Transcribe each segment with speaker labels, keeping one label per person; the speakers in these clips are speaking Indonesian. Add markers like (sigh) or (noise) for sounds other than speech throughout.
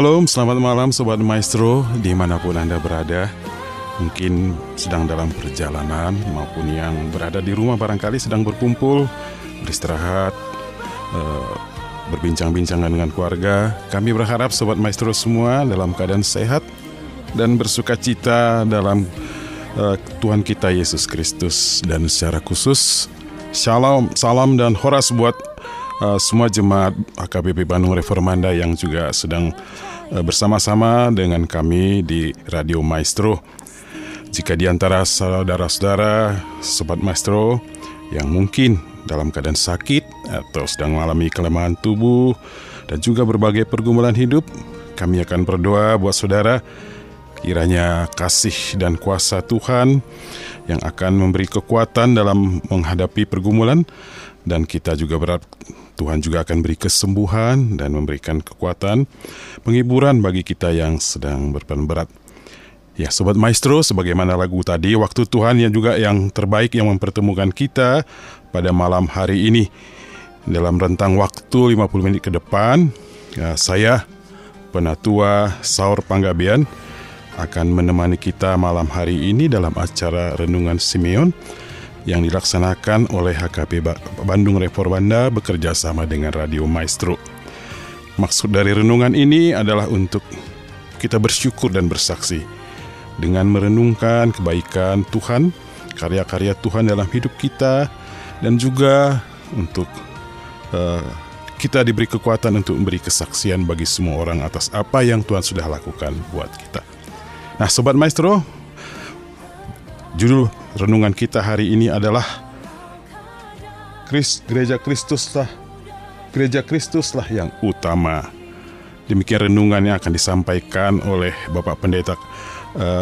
Speaker 1: Shalom, selamat malam Sobat Maestro di mana pun Anda berada. Mungkin sedang dalam perjalanan maupun yang berada di rumah barangkali sedang berkumpul Beristirahat eh, Berbincang-bincang dengan keluarga. Kami berharap Sobat Maestro semua dalam keadaan sehat Dan bersuka cita dalam eh, Tuhan kita Yesus Kristus. Dan secara khusus Shalom, salam dan horas buat uh, semua jemaat AKBP Bandung Reformanda yang juga sedang bersama-sama dengan kami di Radio Maestro. Jika di antara saudara-saudara, sobat Maestro yang mungkin dalam keadaan sakit atau sedang mengalami kelemahan tubuh dan juga berbagai pergumulan hidup, kami akan berdoa buat saudara kiranya kasih dan kuasa Tuhan yang akan memberi kekuatan dalam menghadapi pergumulan dan kita juga berharap Tuhan juga akan beri kesembuhan dan memberikan kekuatan penghiburan bagi kita yang sedang berperan berat. Ya, sobat maestro, sebagaimana lagu tadi, waktu Tuhan yang juga yang terbaik yang mempertemukan kita pada malam hari ini. Dalam rentang waktu 50 menit ke depan, ya, saya Penatua Saur Panggabean akan menemani kita malam hari ini dalam acara Renungan Simeon yang dilaksanakan oleh HKP Ba- Bandung Reformanda bekerja sama dengan Radio Maestro. Maksud dari renungan ini adalah untuk kita bersyukur dan bersaksi dengan merenungkan kebaikan Tuhan, karya-karya Tuhan dalam hidup kita, dan juga untuk uh, kita diberi kekuatan untuk memberi kesaksian bagi semua orang atas apa yang Tuhan sudah lakukan buat kita. Nah, sobat maestro, judul renungan kita hari ini adalah Kris, Gereja Kristus lah, Gereja Kristus lah yang utama. Demikian renungan yang akan disampaikan oleh Bapak Pendeta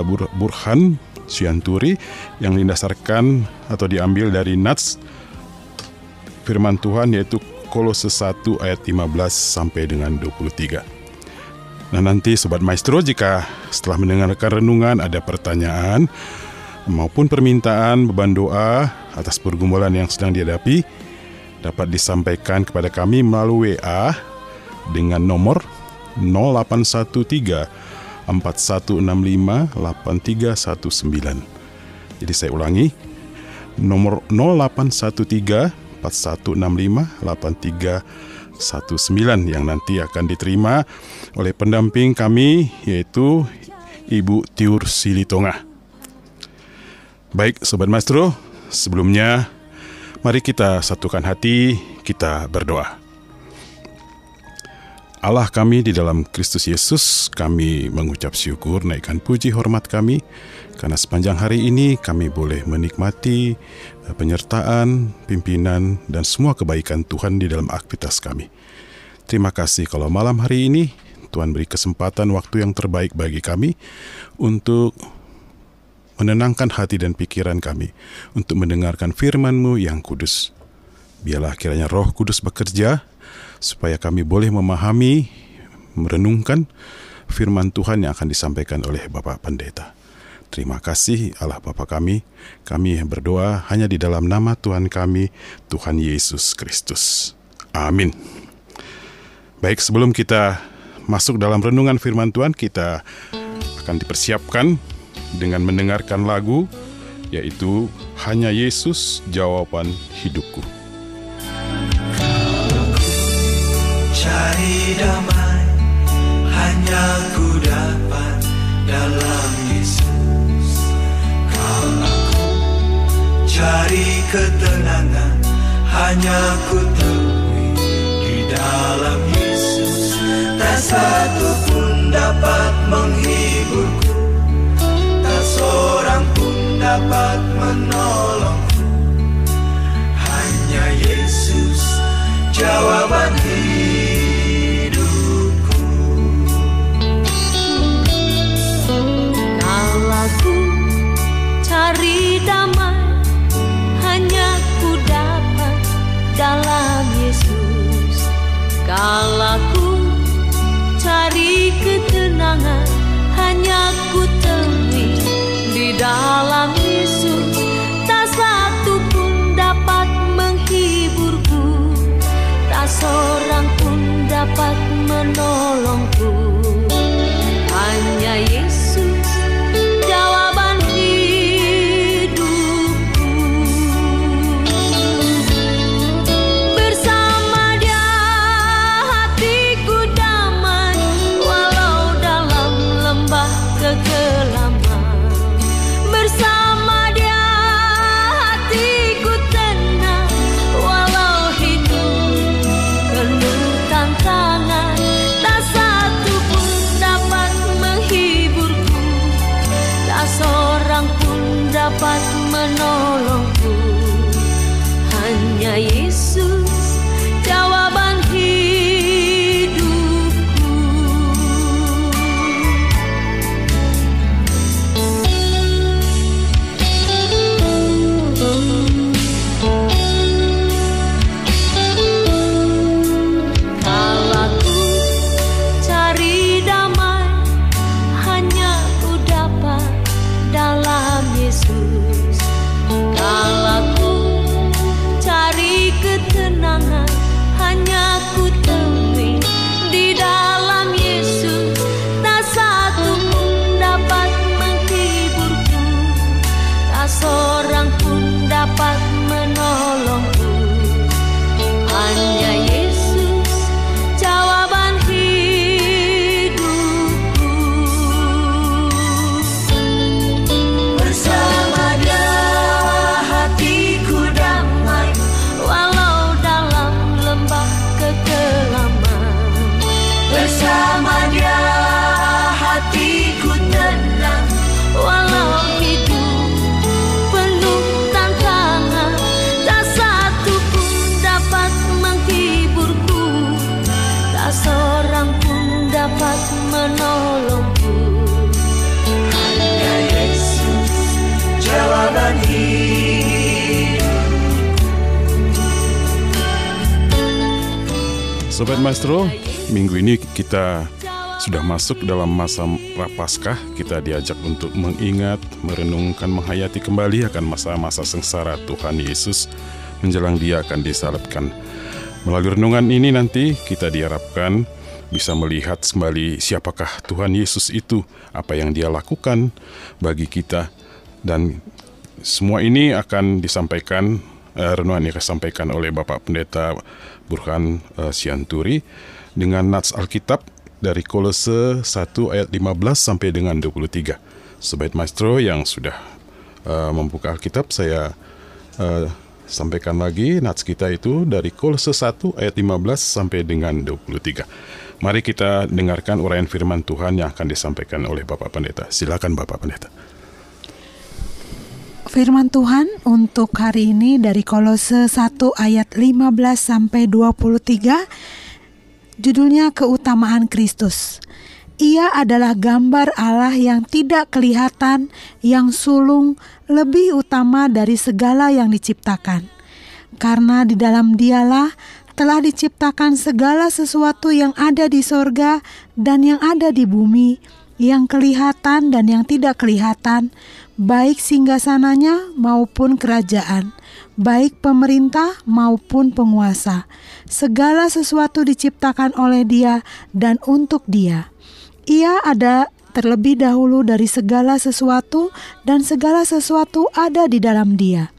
Speaker 1: Bur Burhan Sianturi yang didasarkan atau diambil dari Nats firman Tuhan yaitu Kolose 1 ayat 15 sampai dengan 23. Nah nanti Sobat Maestro jika setelah mendengarkan renungan ada pertanyaan maupun permintaan beban doa atas pergumulan yang sedang dihadapi dapat disampaikan kepada kami melalui WA dengan nomor 0813 4165 8319. Jadi saya ulangi nomor 0813 4165 8319 yang nanti akan diterima oleh pendamping kami yaitu Ibu Tiur Silitonga. Baik Sobat Maestro, sebelumnya mari kita satukan hati, kita berdoa. Allah kami di dalam Kristus Yesus, kami mengucap syukur, naikkan puji hormat kami, karena sepanjang hari ini kami boleh menikmati eh, penyertaan, pimpinan, dan semua kebaikan Tuhan di dalam aktivitas kami. Terima kasih kalau malam hari ini Tuhan beri kesempatan waktu yang terbaik bagi kami untuk menenangkan hati dan pikiran kami untuk mendengarkan firman-Mu yang kudus. Biarlah kiranya roh kudus bekerja, supaya kami boleh memahami, merenungkan firman Tuhan yang akan disampaikan oleh Bapak Pendeta. Terima kasih Allah Bapa kami. Kami berdoa hanya di dalam nama Tuhan kami, Tuhan Yesus Kristus. Amin. Baik, sebelum kita masuk dalam renungan firman Tuhan, kita akan dipersiapkan dengan mendengarkan lagu yaitu Hanya Yesus Jawaban Hidupku.
Speaker 2: Cari damai hanya ku dapat dalam Yesus. Kau aku cari ketenangan hanya ku temui di dalam Yesus. Tak satu pun dapat menghiburku, seorang pun dapat menolongku. Hanya Yesus jawaban hidupku.
Speaker 3: Kalaku cari damai hanya ku dapat dalam Yesus. Kalaku cari ketenangan di
Speaker 1: Sobat Maestro, minggu ini kita sudah masuk dalam masa Prapaskah. Kita diajak untuk mengingat, merenungkan, menghayati kembali akan masa-masa sengsara Tuhan Yesus menjelang dia akan disalibkan. Melalui renungan ini nanti kita diharapkan bisa melihat kembali siapakah Tuhan Yesus itu, apa yang dia lakukan bagi kita. Dan semua ini akan disampaikan, uh, renungan ini akan disampaikan oleh Bapak Pendeta Burhan uh, Sianturi dengan nats Alkitab dari Kolose 1 ayat 15 sampai dengan 23. Sobat Maestro yang sudah uh, membuka Alkitab, saya uh, sampaikan lagi nats kita itu dari Kolose 1 ayat 15 sampai dengan 23. Mari kita dengarkan uraian firman Tuhan yang akan disampaikan oleh Bapak Pendeta. Silakan Bapak Pendeta.
Speaker 4: Firman Tuhan untuk hari ini dari Kolose 1 ayat 15 sampai 23 judulnya keutamaan Kristus. Ia adalah gambar Allah yang tidak kelihatan, yang sulung, lebih utama dari segala yang diciptakan. Karena di dalam dialah telah diciptakan segala sesuatu yang ada di sorga dan yang ada di bumi, yang kelihatan dan yang tidak kelihatan, baik singgasananya maupun kerajaan, baik pemerintah maupun penguasa. Segala sesuatu diciptakan oleh Dia dan untuk Dia. Ia ada terlebih dahulu dari segala sesuatu, dan segala sesuatu ada di dalam Dia.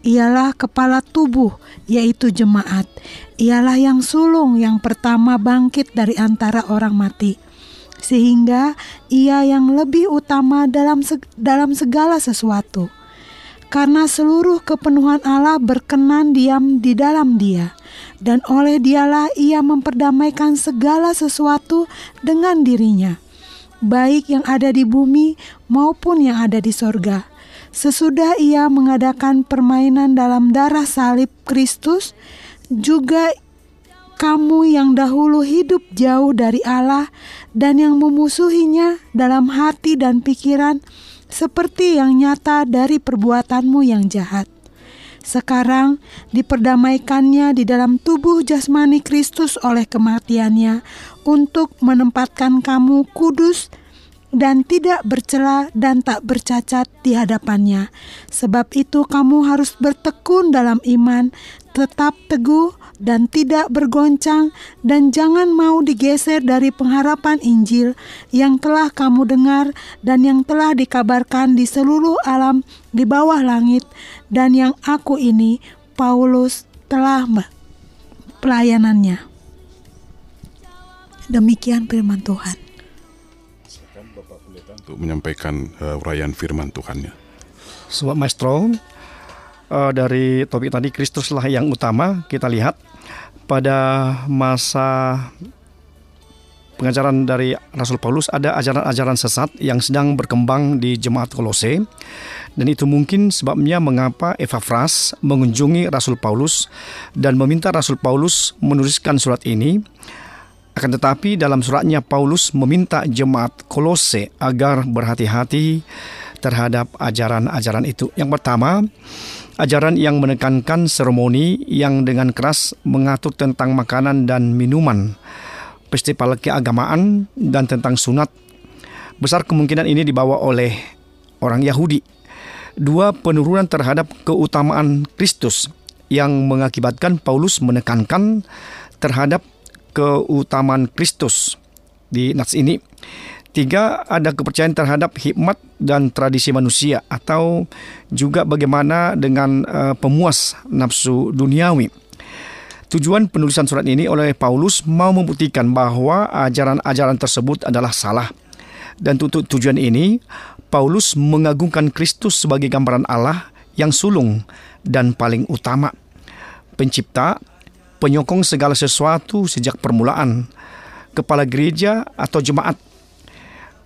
Speaker 4: Ialah kepala tubuh, yaitu jemaat. Ialah yang sulung yang pertama bangkit dari antara orang mati sehingga ia yang lebih utama dalam seg dalam segala sesuatu. Karena seluruh kepenuhan Allah berkenan diam di dalam Dia, dan oleh Dialah Ia memperdamaikan segala sesuatu dengan dirinya, baik yang ada di bumi maupun yang ada di sorga. Sesudah Ia mengadakan permainan dalam darah salib Kristus, juga kamu yang dahulu hidup jauh dari Allah dan yang memusuhinya dalam hati dan pikiran, seperti yang nyata dari perbuatanmu yang jahat. Sekarang diperdamaikannya di dalam tubuh jasmani Kristus oleh kematiannya untuk menempatkan kamu kudus dan tidak bercela dan tak bercacat di hadapannya. Sebab itu kamu harus bertekun dalam iman, tetap teguh dan tidak bergoncang dan jangan mau digeser dari pengharapan Injil yang telah kamu dengar dan yang telah dikabarkan di seluruh alam di bawah langit dan yang aku ini Paulus telah pelayanannya. Demikian firman Tuhan.
Speaker 1: Pendeta untuk menyampaikan uh, uraian firman Tuhannya.
Speaker 5: Sobat Maestro, uh, dari topik tadi Kristuslah yang utama kita lihat pada masa pengajaran dari Rasul Paulus ada ajaran-ajaran sesat yang sedang berkembang di jemaat Kolose. Dan itu mungkin sebabnya mengapa Epafras mengunjungi Rasul Paulus dan meminta Rasul Paulus menuliskan surat ini akan tetapi dalam suratnya Paulus meminta jemaat Kolose agar berhati-hati terhadap ajaran-ajaran itu. Yang pertama, ajaran yang menekankan seremoni yang dengan keras mengatur tentang makanan dan minuman, festival keagamaan, dan tentang sunat. Besar kemungkinan ini dibawa oleh orang Yahudi. Dua, penurunan terhadap keutamaan Kristus yang mengakibatkan Paulus menekankan terhadap keutamaan Kristus di nats ini. Tiga, ada kepercayaan terhadap hikmat dan tradisi manusia atau juga bagaimana dengan uh, pemuas nafsu duniawi. Tujuan penulisan surat ini oleh Paulus mau membuktikan bahwa ajaran-ajaran tersebut adalah salah. Dan untuk tujuan ini, Paulus mengagungkan Kristus sebagai gambaran Allah yang sulung dan paling utama. Pencipta, penyokong segala sesuatu sejak permulaan, kepala gereja atau jemaat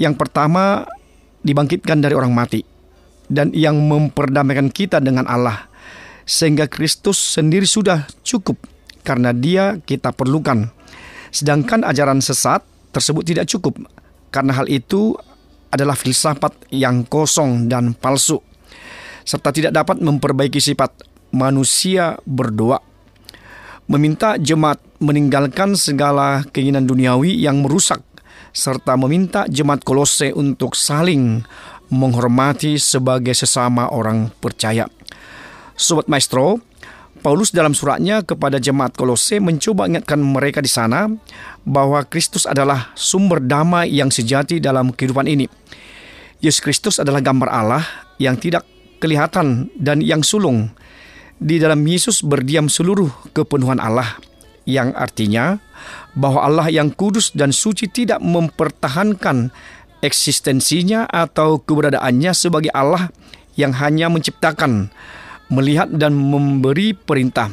Speaker 5: yang pertama dibangkitkan dari orang mati dan yang memperdamaikan kita dengan Allah sehingga Kristus sendiri sudah cukup karena dia kita perlukan. Sedangkan ajaran sesat tersebut tidak cukup karena hal itu adalah filsafat yang kosong dan palsu serta tidak dapat memperbaiki sifat manusia berdoa. Meminta jemaat meninggalkan segala keinginan duniawi yang merusak serta meminta jemaat Kolose untuk saling menghormati sebagai sesama orang percaya. Sobat Maestro, Paulus dalam suratnya kepada jemaat Kolose mencoba ingatkan mereka di sana bahwa Kristus adalah sumber damai yang sejati dalam kehidupan ini. Yesus Kristus adalah gambar Allah yang tidak kelihatan dan yang sulung. Di dalam Yesus berdiam seluruh kepenuhan Allah yang artinya bahwa Allah yang kudus dan suci tidak mempertahankan eksistensinya atau keberadaannya sebagai Allah yang hanya menciptakan, melihat dan memberi perintah.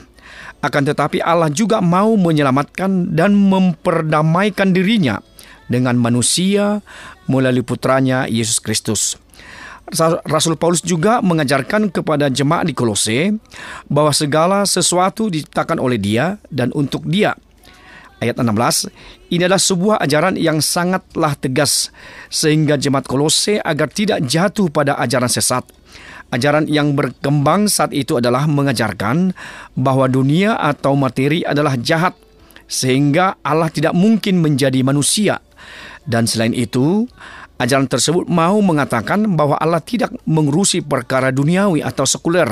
Speaker 5: Akan tetapi Allah juga mau menyelamatkan dan memperdamaikan dirinya dengan manusia melalui putranya Yesus Kristus. Rasul Paulus juga mengajarkan kepada jemaat di Kolose bahwa segala sesuatu diciptakan oleh Dia dan untuk Dia ayat 16, ini adalah sebuah ajaran yang sangatlah tegas sehingga jemaat Kolose agar tidak jatuh pada ajaran sesat. Ajaran yang berkembang saat itu adalah mengajarkan bahwa dunia atau materi adalah jahat sehingga Allah tidak mungkin menjadi manusia. Dan selain itu, ajaran tersebut mau mengatakan bahwa Allah tidak mengurusi perkara duniawi atau sekuler,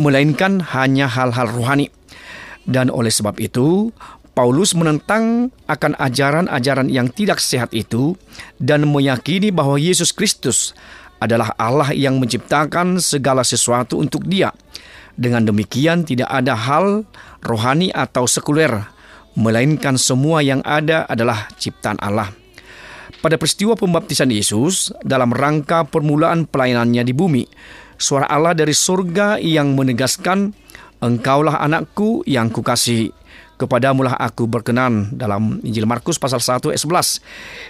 Speaker 5: melainkan hanya hal-hal rohani. Dan oleh sebab itu, Paulus menentang akan ajaran-ajaran yang tidak sehat itu dan meyakini bahwa Yesus Kristus adalah Allah yang menciptakan segala sesuatu untuk Dia. Dengan demikian, tidak ada hal rohani atau sekuler, melainkan semua yang ada adalah ciptaan Allah. Pada peristiwa pembaptisan Yesus, dalam rangka permulaan pelayanannya di bumi, suara Allah dari surga yang menegaskan, "Engkaulah anakku yang kukasihi." Kepadamulah aku berkenan dalam Injil Markus pasal 1 ayat 11.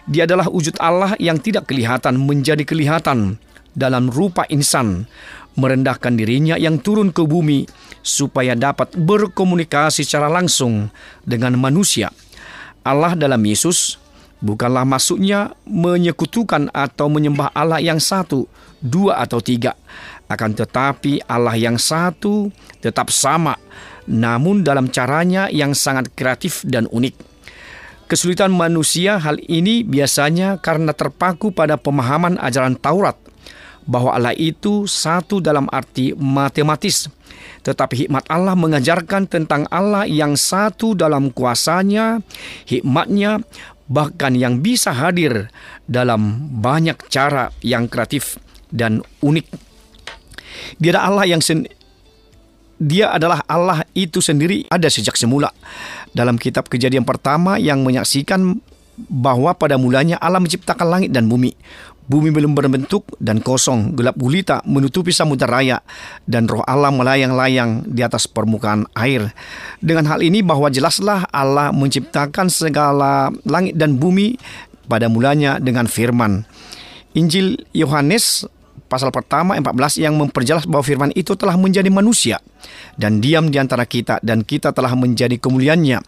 Speaker 5: Dia adalah wujud Allah yang tidak kelihatan menjadi kelihatan dalam rupa insan, merendahkan dirinya yang turun ke bumi supaya dapat berkomunikasi secara langsung dengan manusia. Allah dalam Yesus bukanlah maksudnya menyekutukan atau menyembah Allah yang satu, dua atau tiga. Akan tetapi Allah yang satu tetap sama namun dalam caranya yang sangat kreatif dan unik. Kesulitan manusia hal ini biasanya karena terpaku pada pemahaman ajaran Taurat bahwa Allah itu satu dalam arti matematis. Tetapi hikmat Allah mengajarkan tentang Allah yang satu dalam kuasanya, hikmatnya, bahkan yang bisa hadir dalam banyak cara yang kreatif dan unik. Dia adalah Allah yang sen dia adalah Allah itu sendiri ada sejak semula. Dalam kitab kejadian pertama yang menyaksikan bahwa pada mulanya Allah menciptakan langit dan bumi. Bumi belum berbentuk dan kosong, gelap gulita menutupi samudera raya dan roh Allah melayang-layang di atas permukaan air. Dengan hal ini bahwa jelaslah Allah menciptakan segala langit dan bumi pada mulanya dengan firman. Injil Yohanes pasal pertama 14 yang memperjelas bahwa firman itu telah menjadi manusia dan diam di antara kita dan kita telah menjadi kemuliaannya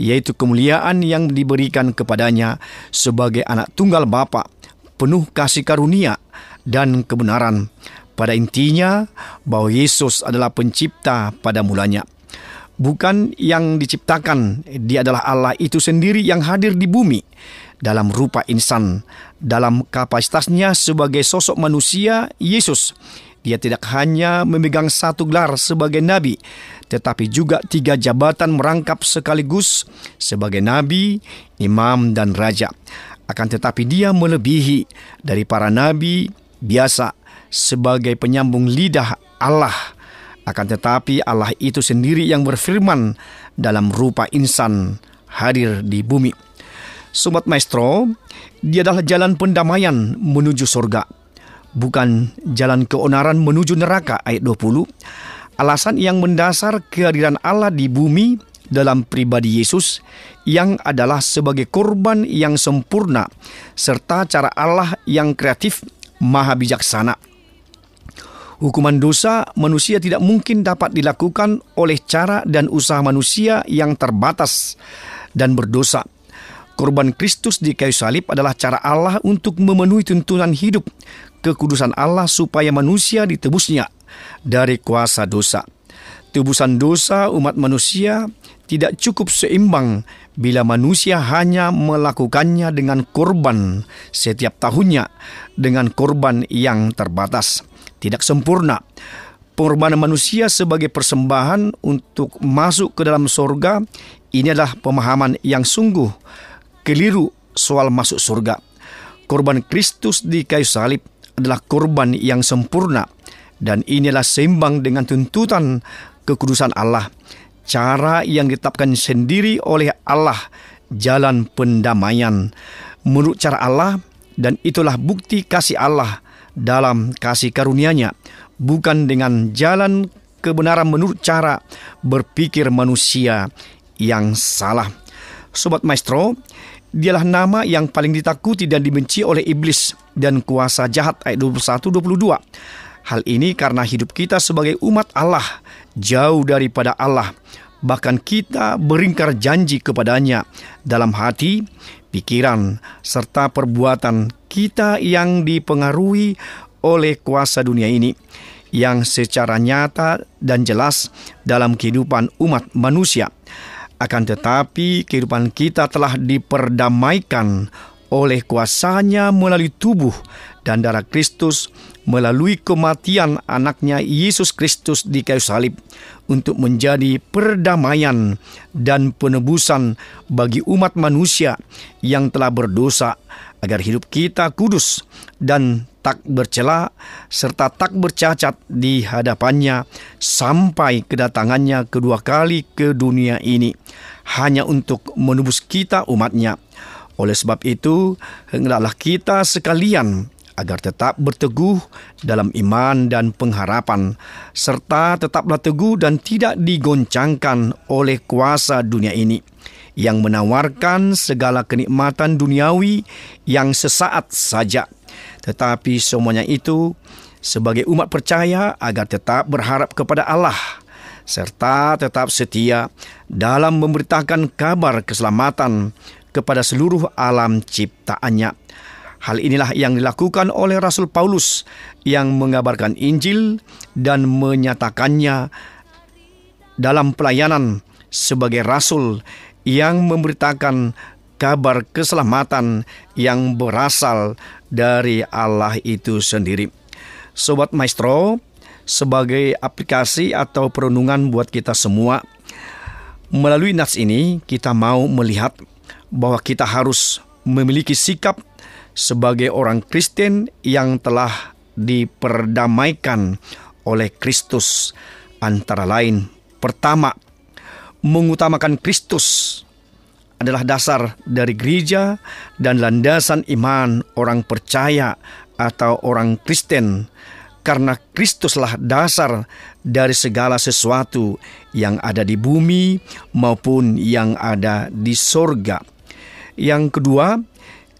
Speaker 5: yaitu kemuliaan yang diberikan kepadanya sebagai anak tunggal Bapa penuh kasih karunia dan kebenaran pada intinya bahwa Yesus adalah pencipta pada mulanya bukan yang diciptakan dia adalah Allah itu sendiri yang hadir di bumi dalam rupa insan. Dalam kapasitasnya sebagai sosok manusia, Yesus dia tidak hanya memegang satu gelar sebagai nabi, tetapi juga tiga jabatan merangkap sekaligus sebagai nabi, imam, dan raja. Akan tetapi dia melebihi dari para nabi biasa sebagai penyambung lidah Allah. Akan tetapi Allah itu sendiri yang berfirman dalam rupa insan hadir di bumi. Sobat Maestro, dia adalah jalan pendamaian menuju surga, bukan jalan keonaran menuju neraka ayat 20. Alasan yang mendasar kehadiran Allah di bumi dalam pribadi Yesus yang adalah sebagai korban yang sempurna serta cara Allah yang kreatif maha bijaksana. Hukuman dosa manusia tidak mungkin dapat dilakukan oleh cara dan usaha manusia yang terbatas dan berdosa Korban Kristus di kayu salib adalah cara Allah untuk memenuhi tuntunan hidup kekudusan Allah supaya manusia ditebusnya dari kuasa dosa. Tebusan dosa umat manusia tidak cukup seimbang bila manusia hanya melakukannya dengan korban setiap tahunnya dengan korban yang terbatas, tidak sempurna. Pengorbanan manusia sebagai persembahan untuk masuk ke dalam sorga ini adalah pemahaman yang sungguh keliru soal masuk surga. Korban Kristus di kayu salib adalah korban yang sempurna dan inilah seimbang dengan tuntutan kekudusan Allah cara yang ditetapkan sendiri oleh Allah, jalan pendamaian menurut cara Allah dan itulah bukti kasih Allah dalam kasih karunia-Nya, bukan dengan jalan kebenaran menurut cara berpikir manusia yang salah. Sobat Maestro, dialah nama yang paling ditakuti dan dibenci oleh iblis dan kuasa jahat ayat 21 22. Hal ini karena hidup kita sebagai umat Allah jauh daripada Allah. Bahkan kita beringkar janji kepadanya dalam hati, pikiran, serta perbuatan kita yang dipengaruhi oleh kuasa dunia ini yang secara nyata dan jelas dalam kehidupan umat manusia. Akan tetapi kehidupan kita telah diperdamaikan oleh kuasanya melalui tubuh dan darah Kristus melalui kematian anaknya Yesus Kristus di kayu salib untuk menjadi perdamaian dan penebusan bagi umat manusia yang telah berdosa agar hidup kita kudus dan tak bercela serta tak bercacat di hadapannya sampai kedatangannya kedua kali ke dunia ini hanya untuk menebus kita umatnya. Oleh sebab itu, hendaklah kita sekalian agar tetap berteguh dalam iman dan pengharapan, serta tetaplah teguh dan tidak digoncangkan oleh kuasa dunia ini yang menawarkan segala kenikmatan duniawi yang sesaat saja. Tetapi semuanya itu sebagai umat percaya agar tetap berharap kepada Allah serta tetap setia dalam memberitakan kabar keselamatan kepada seluruh alam ciptaannya. Hal inilah yang dilakukan oleh Rasul Paulus yang mengabarkan Injil dan menyatakannya dalam pelayanan sebagai rasul yang memberitakan kabar keselamatan yang berasal dari Allah itu sendiri. Sobat Maestro, sebagai aplikasi atau perenungan buat kita semua, melalui nats ini kita mau melihat bahwa kita harus memiliki sikap sebagai orang Kristen yang telah diperdamaikan oleh Kristus antara lain pertama mengutamakan Kristus adalah dasar dari gereja dan landasan iman orang percaya atau orang Kristen karena Kristuslah dasar dari segala sesuatu yang ada di bumi maupun yang ada di sorga. Yang kedua,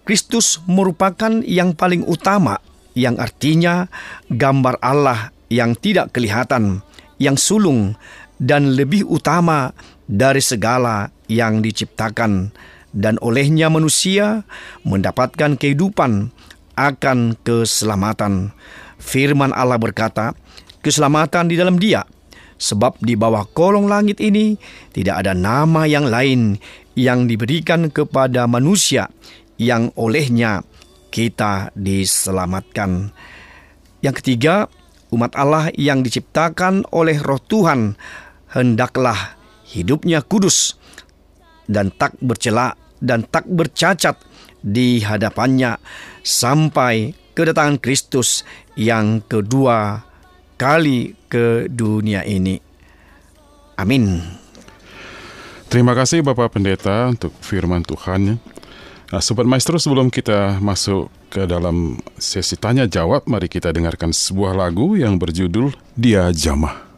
Speaker 5: Kristus merupakan yang paling utama, yang artinya gambar Allah yang tidak kelihatan, yang sulung, dan lebih utama dari segala yang diciptakan, dan olehnya manusia mendapatkan kehidupan akan keselamatan. Firman Allah berkata, "Keselamatan di dalam Dia." Sebab di bawah kolong langit ini tidak ada nama yang lain yang diberikan kepada manusia yang olehnya kita diselamatkan. Yang ketiga, umat Allah yang diciptakan oleh Roh Tuhan hendaklah hidupnya kudus dan tak bercela dan tak bercacat di hadapannya sampai kedatangan Kristus yang kedua kali ke dunia ini. Amin.
Speaker 1: Terima kasih Bapak Pendeta untuk firman Tuhan. Nah, Sobat Maestro sebelum kita masuk ke dalam sesi tanya jawab, mari kita dengarkan sebuah lagu yang berjudul Dia Jamah.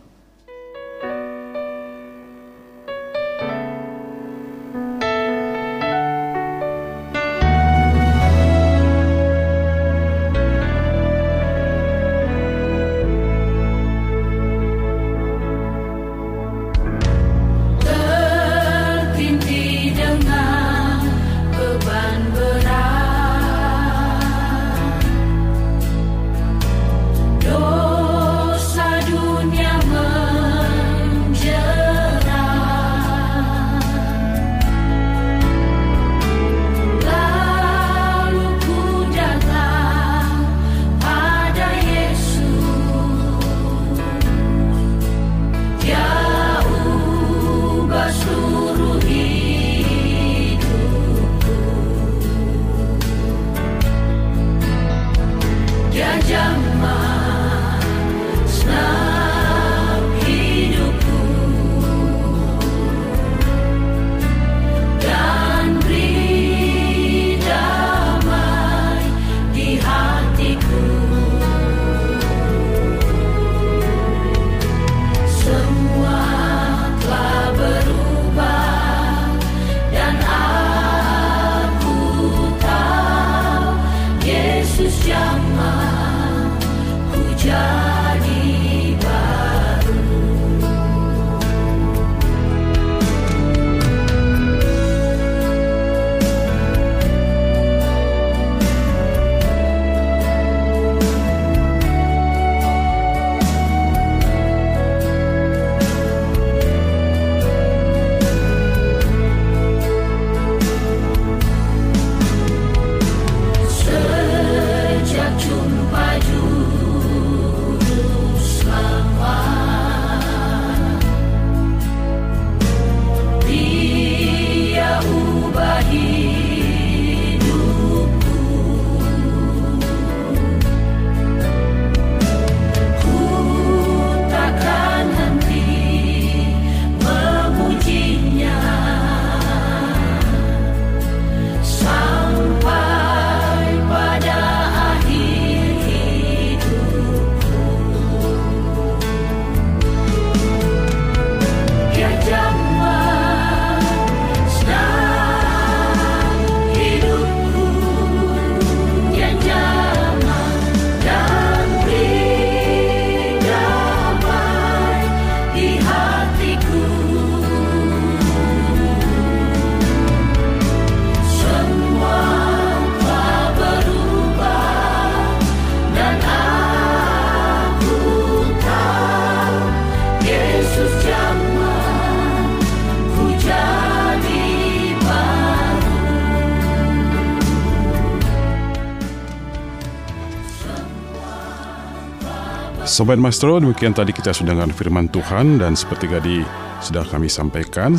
Speaker 1: Sobat Maestro, demikian tadi kita sudah dengan firman Tuhan dan seperti tadi sudah kami sampaikan,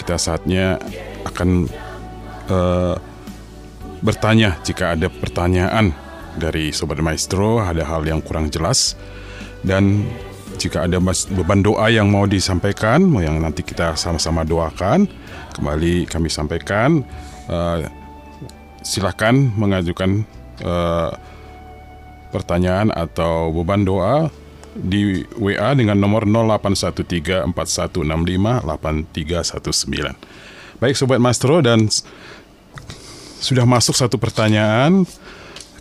Speaker 1: kita saatnya akan uh, bertanya jika ada pertanyaan dari Sobat Maestro, ada hal yang kurang jelas. Dan jika ada beban doa yang mau disampaikan, yang nanti kita sama-sama doakan, kembali kami sampaikan, uh, silahkan mengajukan uh, pertanyaan atau beban doa di WA dengan nomor 081341658319. Baik Sobat Mastro dan sudah masuk satu pertanyaan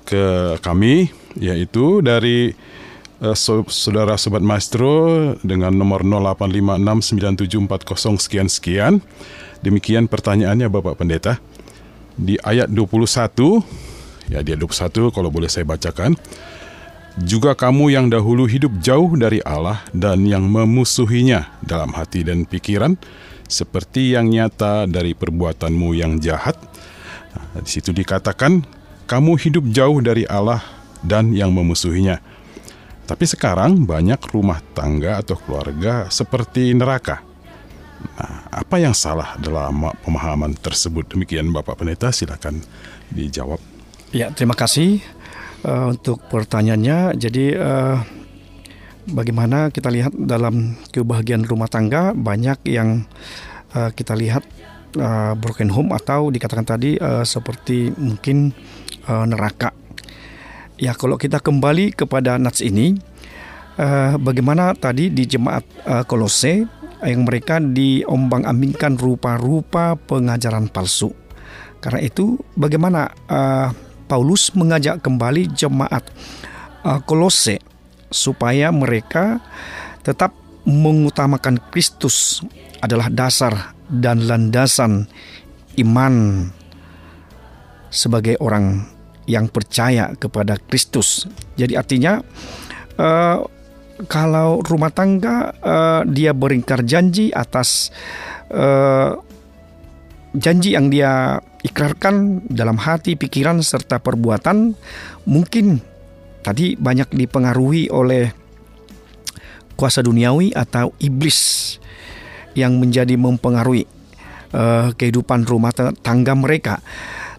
Speaker 1: ke kami yaitu dari uh, saudara Sobat Maestro dengan nomor 08569740 sekian sekian. Demikian pertanyaannya Bapak Pendeta. Di ayat 21 Ya dia 21 kalau boleh saya bacakan. Juga kamu yang dahulu hidup jauh dari Allah dan yang memusuhinya dalam hati dan pikiran, seperti yang nyata dari perbuatanmu yang jahat. Nah, di situ dikatakan, kamu hidup jauh dari Allah dan yang memusuhinya. Tapi sekarang banyak rumah tangga atau keluarga seperti neraka. Nah, apa yang salah dalam pemahaman tersebut? Demikian Bapak Pendeta, silakan dijawab.
Speaker 5: Ya, terima kasih uh, untuk pertanyaannya. Jadi uh, bagaimana kita lihat dalam kebahagiaan rumah tangga banyak yang uh, kita lihat uh, broken home atau dikatakan tadi uh, seperti mungkin uh, neraka. Ya, kalau kita kembali kepada nats ini, uh, bagaimana tadi di jemaat uh, Kolose yang mereka diombang-ambingkan rupa-rupa pengajaran palsu. Karena itu, bagaimana uh, Paulus mengajak kembali jemaat uh, Kolose supaya mereka tetap mengutamakan Kristus adalah dasar dan landasan iman sebagai orang yang percaya kepada Kristus. Jadi artinya uh, kalau rumah tangga uh, dia beringkar janji atas uh, janji yang dia ikrarkan dalam hati, pikiran serta perbuatan mungkin tadi banyak dipengaruhi oleh kuasa duniawi atau iblis yang menjadi mempengaruhi uh, kehidupan rumah tangga mereka.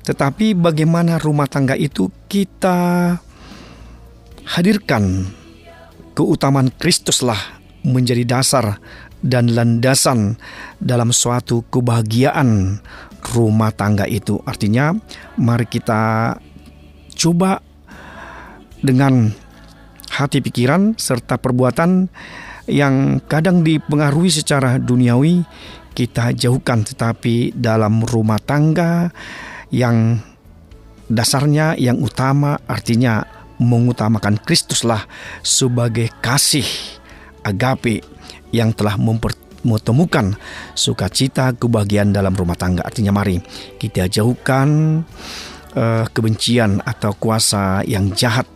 Speaker 5: Tetapi bagaimana rumah tangga itu kita hadirkan keutamaan Kristuslah menjadi dasar dan landasan dalam suatu kebahagiaan rumah tangga itu. Artinya, mari kita coba dengan hati pikiran serta perbuatan yang kadang dipengaruhi secara duniawi kita jauhkan tetapi dalam rumah tangga yang dasarnya yang utama artinya mengutamakan Kristuslah sebagai kasih agape yang telah mempertemukan sukacita kebahagiaan dalam rumah tangga. Artinya mari kita jauhkan uh, kebencian atau kuasa yang jahat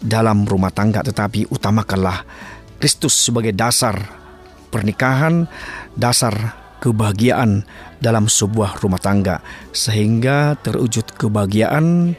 Speaker 5: dalam rumah tangga tetapi utamakanlah Kristus sebagai dasar pernikahan, dasar kebahagiaan dalam sebuah rumah tangga sehingga terwujud kebahagiaan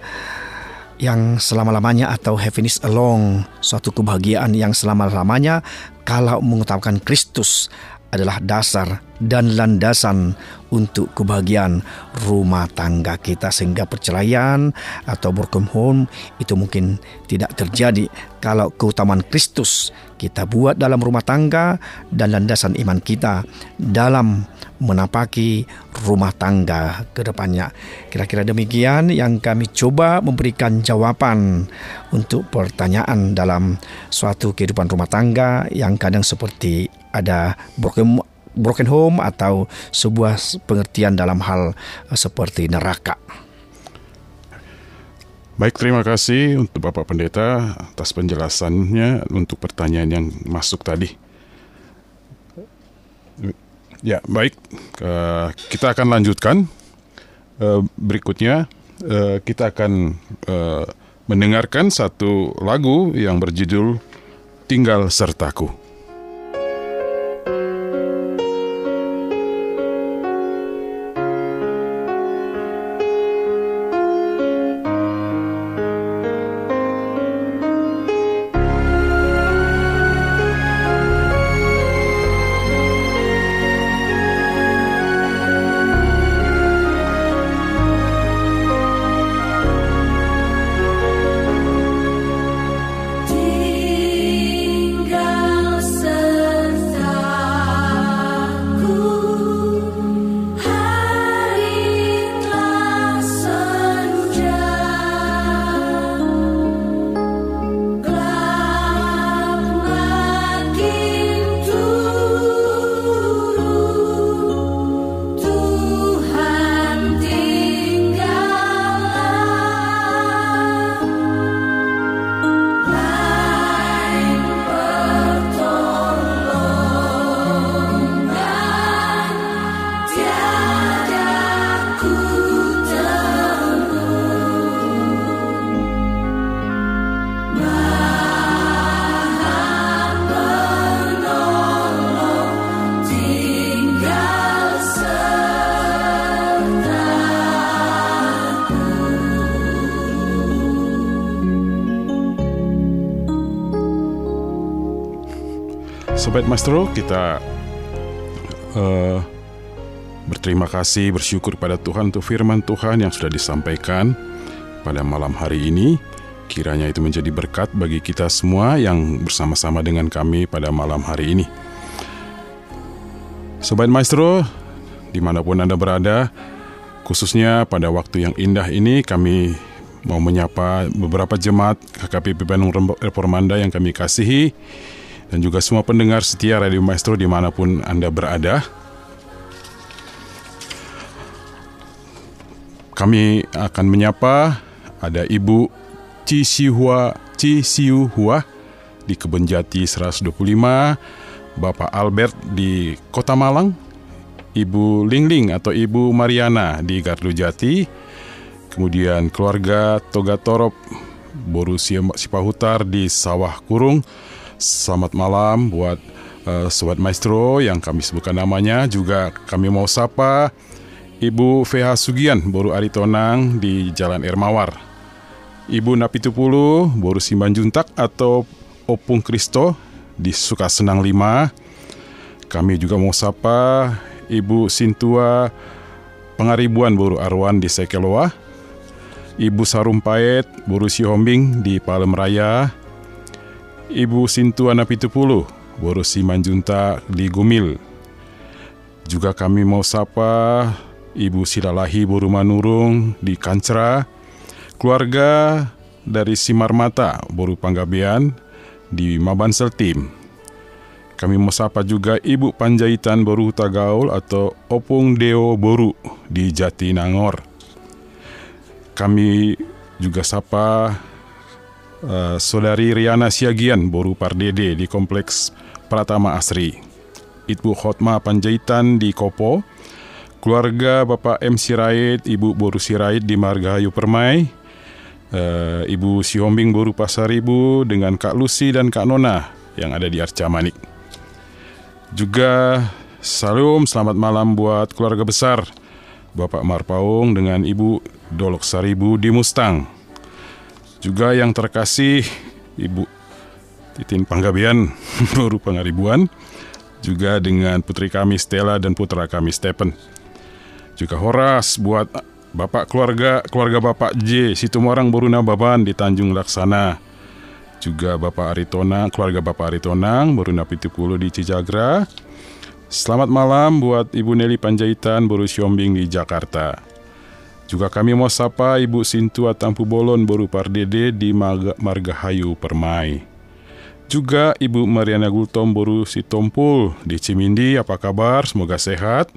Speaker 5: yang selama-lamanya atau happiness along suatu kebahagiaan yang selama-lamanya kalau mengutamakan Kristus adalah dasar dan landasan untuk kebahagiaan rumah tangga kita sehingga perceraian atau broken home itu mungkin tidak terjadi kalau keutamaan Kristus kita buat dalam rumah tangga dan landasan iman kita dalam menapaki rumah tangga ke depannya. Kira-kira demikian yang kami coba memberikan jawaban untuk pertanyaan dalam suatu kehidupan rumah tangga yang kadang seperti ada broken broken home atau sebuah pengertian dalam hal eh, seperti neraka.
Speaker 1: Baik, terima kasih untuk Bapak Pendeta atas penjelasannya untuk pertanyaan yang masuk tadi. Ya, baik. Uh, kita akan lanjutkan. Uh, berikutnya, kita akan mendengarkan satu lagu yang berjudul "Tinggal Sertaku". Sobat Maestro, kita uh, berterima kasih, bersyukur pada Tuhan untuk firman Tuhan yang sudah disampaikan pada malam hari ini. Kiranya itu menjadi berkat bagi kita semua yang bersama-sama dengan kami pada malam hari ini. Sobat Maestro, di mana pun Anda berada, khususnya pada waktu yang indah ini kami mau menyapa beberapa jemaat KKP Bandung Reformanda yang kami kasihi dan juga semua pendengar setia Radio Maestro di mana pun Anda berada. Kami akan menyapa ada Ibu Cisihua Cisihua di Kebun Jati 125, Bapak Albert di Kota Malang, Ibu Lingling atau Ibu Mariana di Gardu Jati, kemudian keluarga Toga Torop Boru Sipahutar di Sawah Kurung, Selamat malam buat uh, Sobat Maestro yang kami sebutkan namanya. Juga kami mau sapa Ibu VH Sugian, Boru Aritonang di Jalan Ermawar. Ibu Napitupulu, Boru Simban Juntak atau Opung Kristo di Sukasenang 5. Kami juga mau sapa Ibu Sintua Pengaribuan Boru Arwan di Sekeloa. Ibu Sarumpait, Boru Sihombing di Palem Raya. Ibu Sintu Anapitupulu, Boros Simanjunta di Gumil. Juga kami mau sapa Ibu Silalahi Boru Manurung di Kancra, keluarga dari Simarmata Boru Panggabean di Mabansel Tim. Kami mau sapa juga Ibu Panjaitan Boru Tagaul atau Opung Deo Boru di Jatinangor. Kami juga sapa uh, Saudari Riana Siagian Boru Pardede di Kompleks Pratama Asri. Ibu Khotma Panjaitan di Kopo. Keluarga Bapak M. Sirait, Ibu Boru Sirait di Margahayu Permai. Uh, Ibu Sihombing Boru Pasaribu dengan Kak Lucy dan Kak Nona yang ada di Arca Manik. Juga salam selamat malam buat keluarga besar Bapak Marpaung dengan Ibu Dolok Saribu di Mustang. Juga yang terkasih Ibu Titin Panggabean (laughs) Baru Pangaribuan juga dengan putri kami Stella dan putra kami Stephen. Juga Horas buat Bapak keluarga keluarga Bapak J Situmorang Boruna Baban di Tanjung Laksana. Juga Bapak Aritona, keluarga Bapak Aritonang Boruna Pitipulu di Cijagra. Selamat malam buat Ibu Nelly Panjaitan Boru Siombing di Jakarta. Juga kami mau sapa Ibu Sintua Tampu Bolon Boru Pardede di Marga, Margahayu Permai. Juga Ibu Mariana Gultom Boru Sitompul di Cimindi, apa kabar? Semoga sehat.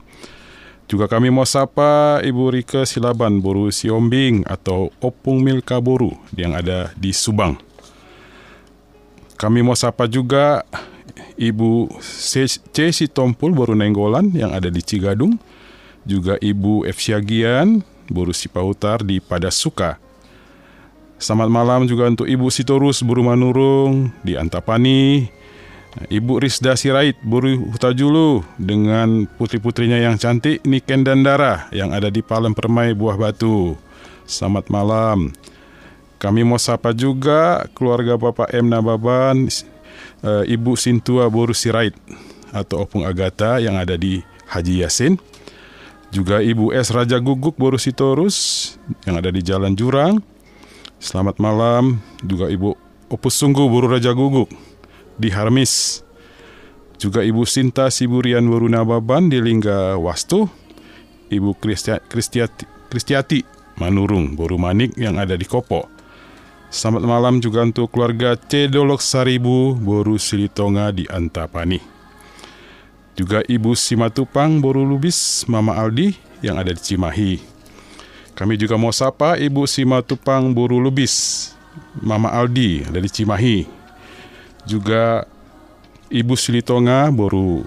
Speaker 1: Juga kami mau sapa Ibu Rike Silaban Boru Siombing atau Opung Milka Boru yang ada di Subang. Kami mau sapa juga Ibu C. Sitompul Boru Nenggolan yang ada di Cigadung. Juga Ibu F. Syagian Boru Sipautar di Padasuka. Selamat malam juga untuk Ibu Sitorus Buru Manurung di Antapani, Ibu Rizda Sirait Buru Hutajulu dengan putri-putrinya yang cantik Niken dan Dara yang ada di Palem Permai Buah Batu. Selamat malam. Kami mau sapa juga keluarga Bapak M. Nababan, eh, Ibu Sintua Boru Sirait atau Opung Agata yang ada di Haji Yasin. Juga Ibu S. Raja Guguk Boru Sitorus yang ada di Jalan Jurang. Selamat malam juga Ibu Opus Sungguh Buru Raja Guguk di Harmis. Juga Ibu Sinta Siburian Buru Nababan di Lingga Wastu. Ibu Kristiati, Kristiati Manurung Boru Manik yang ada di Kopo. Selamat malam juga untuk keluarga Cedolok Saribu Boru Silitonga di Antapani. Juga Ibu Simatupang Boru Lubis Mama Aldi yang ada di Cimahi. Kami juga mau sapa Ibu Simatupang Buru Lubis, Mama Aldi dari Cimahi. Juga Ibu Silitonga Boru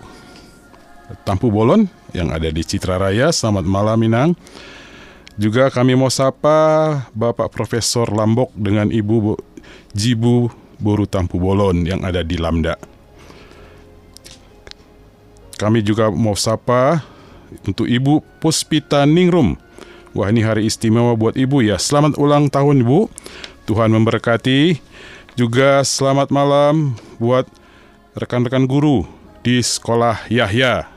Speaker 1: Tampu Bolon yang ada di Citra Raya. Selamat malam Minang. Juga kami mau sapa Bapak Profesor Lambok dengan Ibu Jibu Boru Tampu Bolon yang ada di Lamda. Kami juga mau sapa untuk Ibu Puspita Ningrum Wah ini hari istimewa buat ibu ya. Selamat ulang tahun ibu. Tuhan memberkati. Juga selamat malam buat rekan-rekan guru di sekolah Yahya.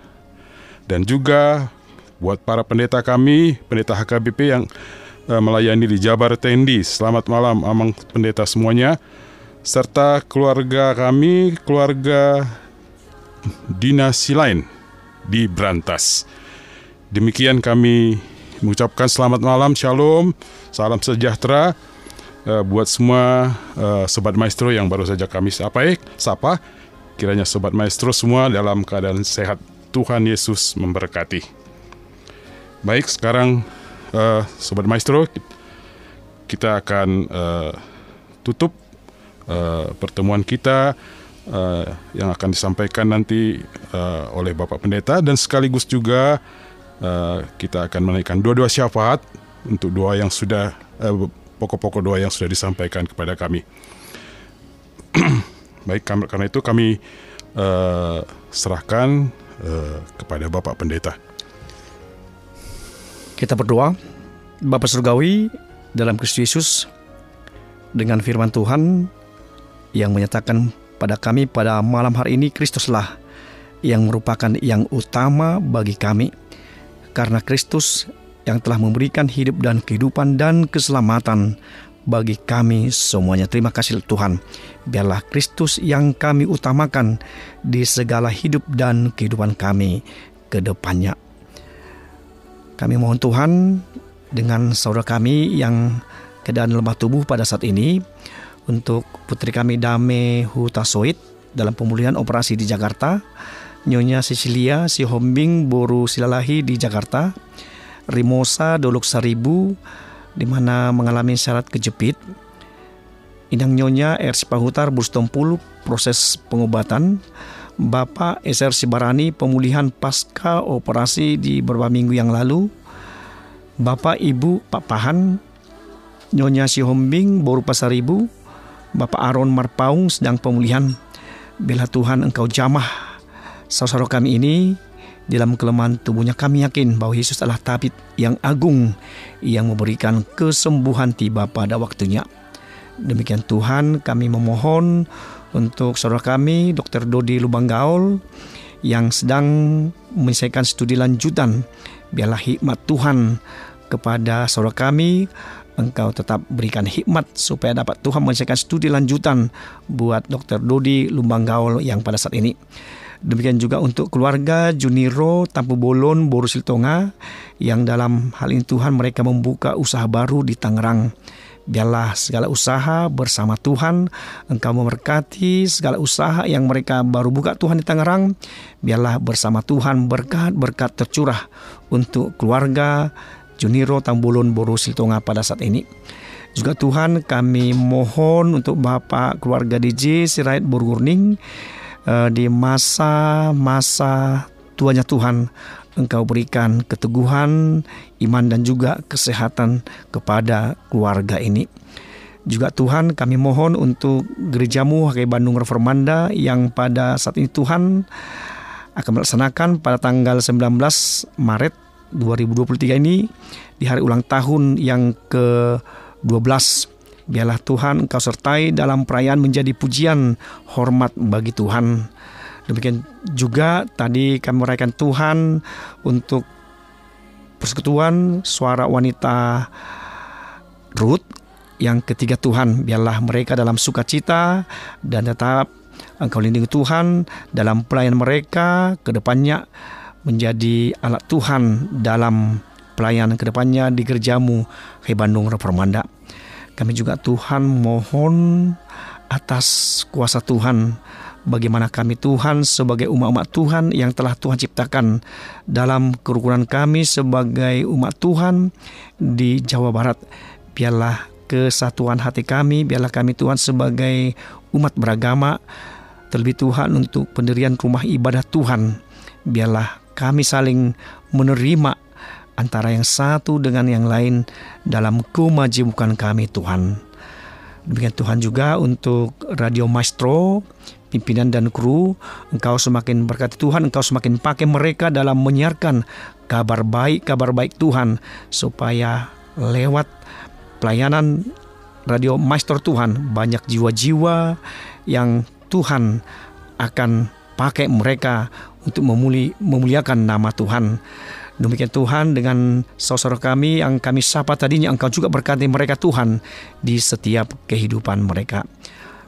Speaker 1: Dan juga buat para pendeta kami, pendeta HKBP yang uh, melayani di Jabar Tendi. Selamat malam amang pendeta semuanya. Serta keluarga kami, keluarga dinasti lain di Brantas. Demikian kami mengucapkan selamat malam, shalom, salam sejahtera uh, buat semua uh, sobat maestro yang baru saja kami sapa, sapa. Kiranya sobat maestro semua dalam keadaan sehat. Tuhan Yesus memberkati. Baik, sekarang uh, sobat maestro kita akan uh, tutup uh, pertemuan kita uh, yang akan disampaikan nanti uh, oleh Bapak Pendeta dan sekaligus juga uh, kita akan menaikkan dua-dua syafaat untuk doa yang sudah pokok eh, pokok-pokok doa yang sudah disampaikan kepada kami. (clears throat) Baik, karena itu kami uh, serahkan uh, kepada Bapak Pendeta.
Speaker 5: Kita berdoa, Bapak Surgawi dalam Kristus Yesus dengan firman Tuhan yang menyatakan pada kami pada malam hari ini Kristuslah yang merupakan yang utama bagi kami karena Kristus yang telah memberikan hidup dan kehidupan dan keselamatan bagi kami semuanya. Terima kasih Tuhan. Biarlah Kristus yang kami utamakan di segala hidup dan kehidupan kami ke depannya. Kami mohon Tuhan dengan saudara kami yang keadaan lemah tubuh pada saat ini untuk putri kami Dame Hutasoit dalam pemulihan operasi di Jakarta Nyonya Cecilia si Hombing Boru Silalahi di Jakarta, Rimosa Dolok Saribu di mana mengalami syarat kejepit. Inang Nyonya R. Sipahutar Bustompul proses pengobatan. Bapak SR Sibarani pemulihan pasca operasi di beberapa minggu yang lalu. Bapak Ibu Pak Pahan Nyonya Si Hombing Boru Pasaribu Bapak Aron Marpaung sedang pemulihan. Bela Tuhan engkau jamah Saudara kami ini dalam kelemahan tubuhnya kami yakin bahwa Yesus adalah tabib yang agung yang memberikan kesembuhan tiba pada waktunya. Demikian Tuhan kami memohon untuk saudara kami Dr. Dodi Lubang Gaul yang sedang menyelesaikan studi lanjutan. Biarlah hikmat Tuhan kepada saudara kami, Engkau tetap berikan hikmat supaya dapat Tuhan menyelesaikan studi lanjutan buat Dr. Dodi Lumbang Gaul yang pada saat ini. Demikian juga untuk keluarga Juniro Tampu Bolon Borusil Tonga yang dalam hal ini Tuhan mereka membuka usaha baru di Tangerang. Biarlah segala usaha bersama Tuhan Engkau memberkati segala usaha yang mereka baru buka Tuhan di Tangerang Biarlah bersama Tuhan berkat-berkat tercurah untuk keluarga Juniro Tambulun Boru Siltonga pada saat ini juga Tuhan kami mohon untuk Bapak keluarga DJ Sirait Burgurning uh, di masa-masa tuanya Tuhan Engkau berikan keteguhan, iman dan juga kesehatan kepada keluarga ini. Juga Tuhan kami mohon untuk gerejamu Hakai Bandung Reformanda yang pada saat ini Tuhan akan melaksanakan pada tanggal 19 Maret 2023 ini di hari ulang tahun yang ke-12 Biarlah Tuhan Engkau sertai dalam perayaan menjadi pujian hormat bagi Tuhan. Demikian juga tadi kami merayakan Tuhan untuk persekutuan suara wanita Ruth yang ketiga Tuhan biarlah mereka dalam sukacita dan tetap Engkau lindungi Tuhan dalam pelayanan mereka ke depannya menjadi alat Tuhan dalam pelayanan ke depannya di gerejamu Hai Bandung Reformanda. Kami juga Tuhan mohon atas kuasa Tuhan bagaimana kami Tuhan sebagai umat-umat Tuhan yang telah Tuhan ciptakan dalam kerukunan kami sebagai umat Tuhan di Jawa Barat. Biarlah kesatuan hati kami, biarlah kami Tuhan sebagai umat beragama terlebih Tuhan untuk pendirian rumah ibadah Tuhan. Biarlah kami saling menerima antara yang satu dengan yang lain dalam kemajemukan kami Tuhan. Demikian Tuhan juga untuk Radio Maestro, pimpinan dan kru, Engkau semakin berkati Tuhan, Engkau semakin pakai mereka dalam menyiarkan kabar baik, kabar baik Tuhan, supaya lewat pelayanan Radio Maestro Tuhan, banyak jiwa-jiwa yang Tuhan akan pakai mereka untuk memuli, memuliakan nama Tuhan. Demikian Tuhan dengan saudara kami yang kami sapa tadinya Engkau juga berkati mereka Tuhan di setiap kehidupan mereka.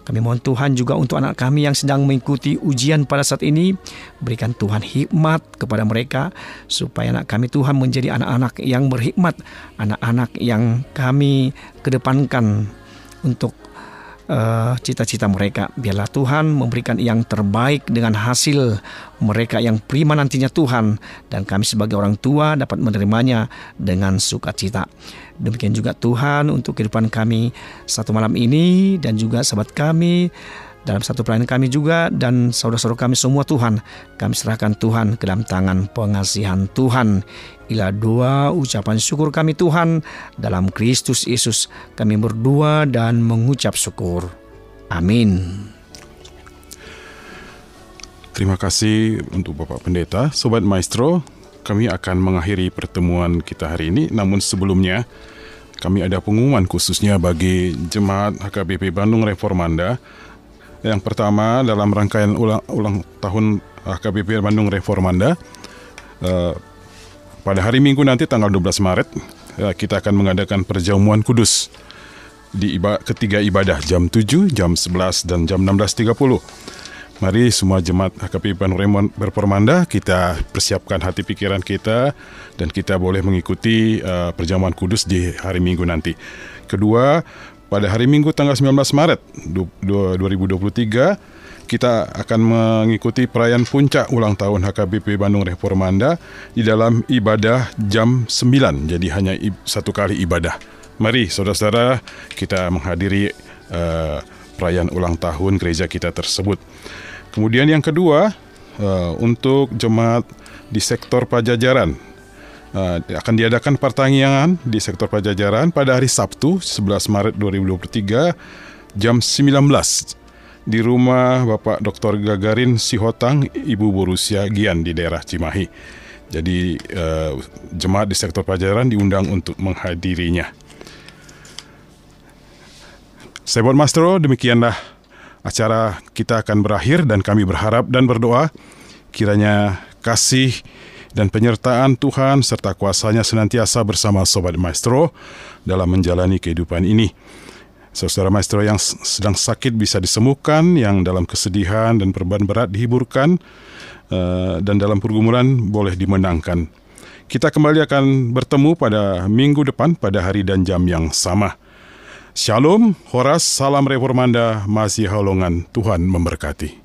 Speaker 5: Kami mohon Tuhan juga untuk anak kami yang sedang mengikuti ujian pada saat ini. Berikan Tuhan hikmat kepada mereka supaya anak kami Tuhan menjadi anak-anak yang berhikmat. Anak-anak yang kami kedepankan untuk uh, cita-cita mereka. Biarlah Tuhan memberikan yang terbaik dengan hasil mereka yang prima nantinya Tuhan dan kami sebagai orang tua dapat menerimanya dengan sukacita. Demikian juga Tuhan untuk kehidupan kami satu malam ini dan juga sahabat kami dalam satu pelayanan kami juga dan saudara-saudara kami semua Tuhan kami serahkan Tuhan ke dalam tangan pengasihan Tuhan. Ila doa ucapan syukur kami Tuhan. Dalam Kristus Yesus kami berdua dan mengucap syukur. Amin.
Speaker 1: Terima kasih untuk Bapak Pendeta, Sobat Maestro. Kami akan mengakhiri pertemuan kita hari ini, namun sebelumnya kami ada pengumuman khususnya bagi Jemaat HKBP Bandung Reformanda yang pertama dalam rangkaian ulang, ulang tahun HKBP Bandung Reformanda uh, pada hari Minggu nanti tanggal 12 Maret uh, kita akan mengadakan perjamuan kudus di iba, ketiga ibadah jam 7, jam 11 dan jam 16.30. Mari semua jemaat HKBP Bandung Reformanda kita persiapkan hati pikiran kita dan kita boleh mengikuti uh, perjamuan kudus di hari Minggu nanti. Kedua, pada hari Minggu tanggal 19 Maret 2023 kita akan mengikuti perayaan puncak ulang tahun HKBP Bandung Reformanda di dalam ibadah jam 9 jadi hanya satu kali ibadah. Mari saudara-saudara kita menghadiri uh, perayaan ulang tahun gereja kita tersebut. Kemudian yang kedua uh, untuk jemaat di sektor Pajajaran uh, akan diadakan pertanyaan di sektor Pajajaran pada hari Sabtu 11 Maret 2023 jam 19 di rumah Bapak Dr. Gagarin Sihotang Ibu berusia Gian di daerah Cimahi. Jadi uh, jemaat di sektor Pajajaran diundang untuk menghadirinya. Saya buat Mastro, demikianlah acara kita akan berakhir dan kami berharap dan berdoa Kiranya kasih dan penyertaan Tuhan serta kuasanya senantiasa bersama Sobat Maestro dalam menjalani kehidupan ini. Saudara Maestro yang sedang sakit bisa disembuhkan, yang dalam kesedihan dan perban berat dihiburkan, uh, dan dalam pergumulan boleh dimenangkan. Kita kembali akan bertemu pada minggu depan pada hari dan jam yang sama. Shalom, Horas, salam reformanda, masih halongan, Tuhan memberkati.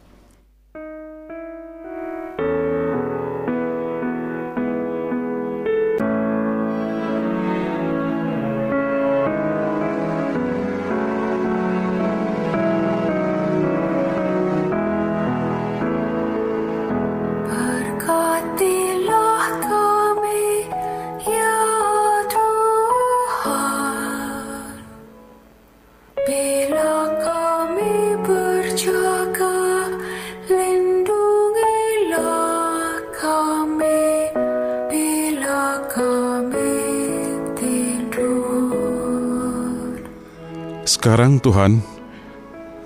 Speaker 1: Sekarang Tuhan,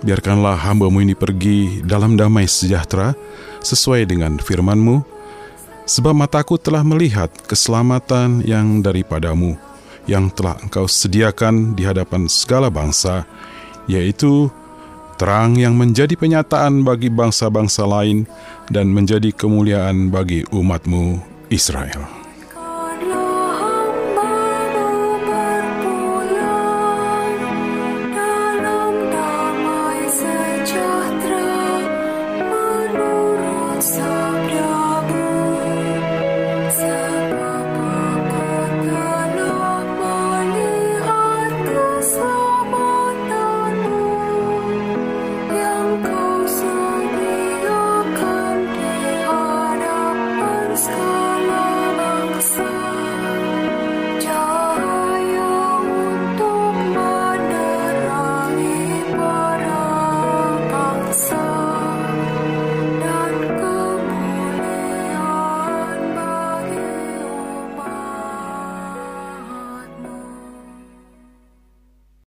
Speaker 1: biarkanlah hambamu ini pergi dalam damai sejahtera sesuai dengan firman-Mu, sebab mataku telah melihat keselamatan yang daripadamu, yang telah engkau sediakan di hadapan segala bangsa, yaitu terang yang menjadi penyataan bagi bangsa-bangsa lain dan menjadi kemuliaan bagi umatmu Israel.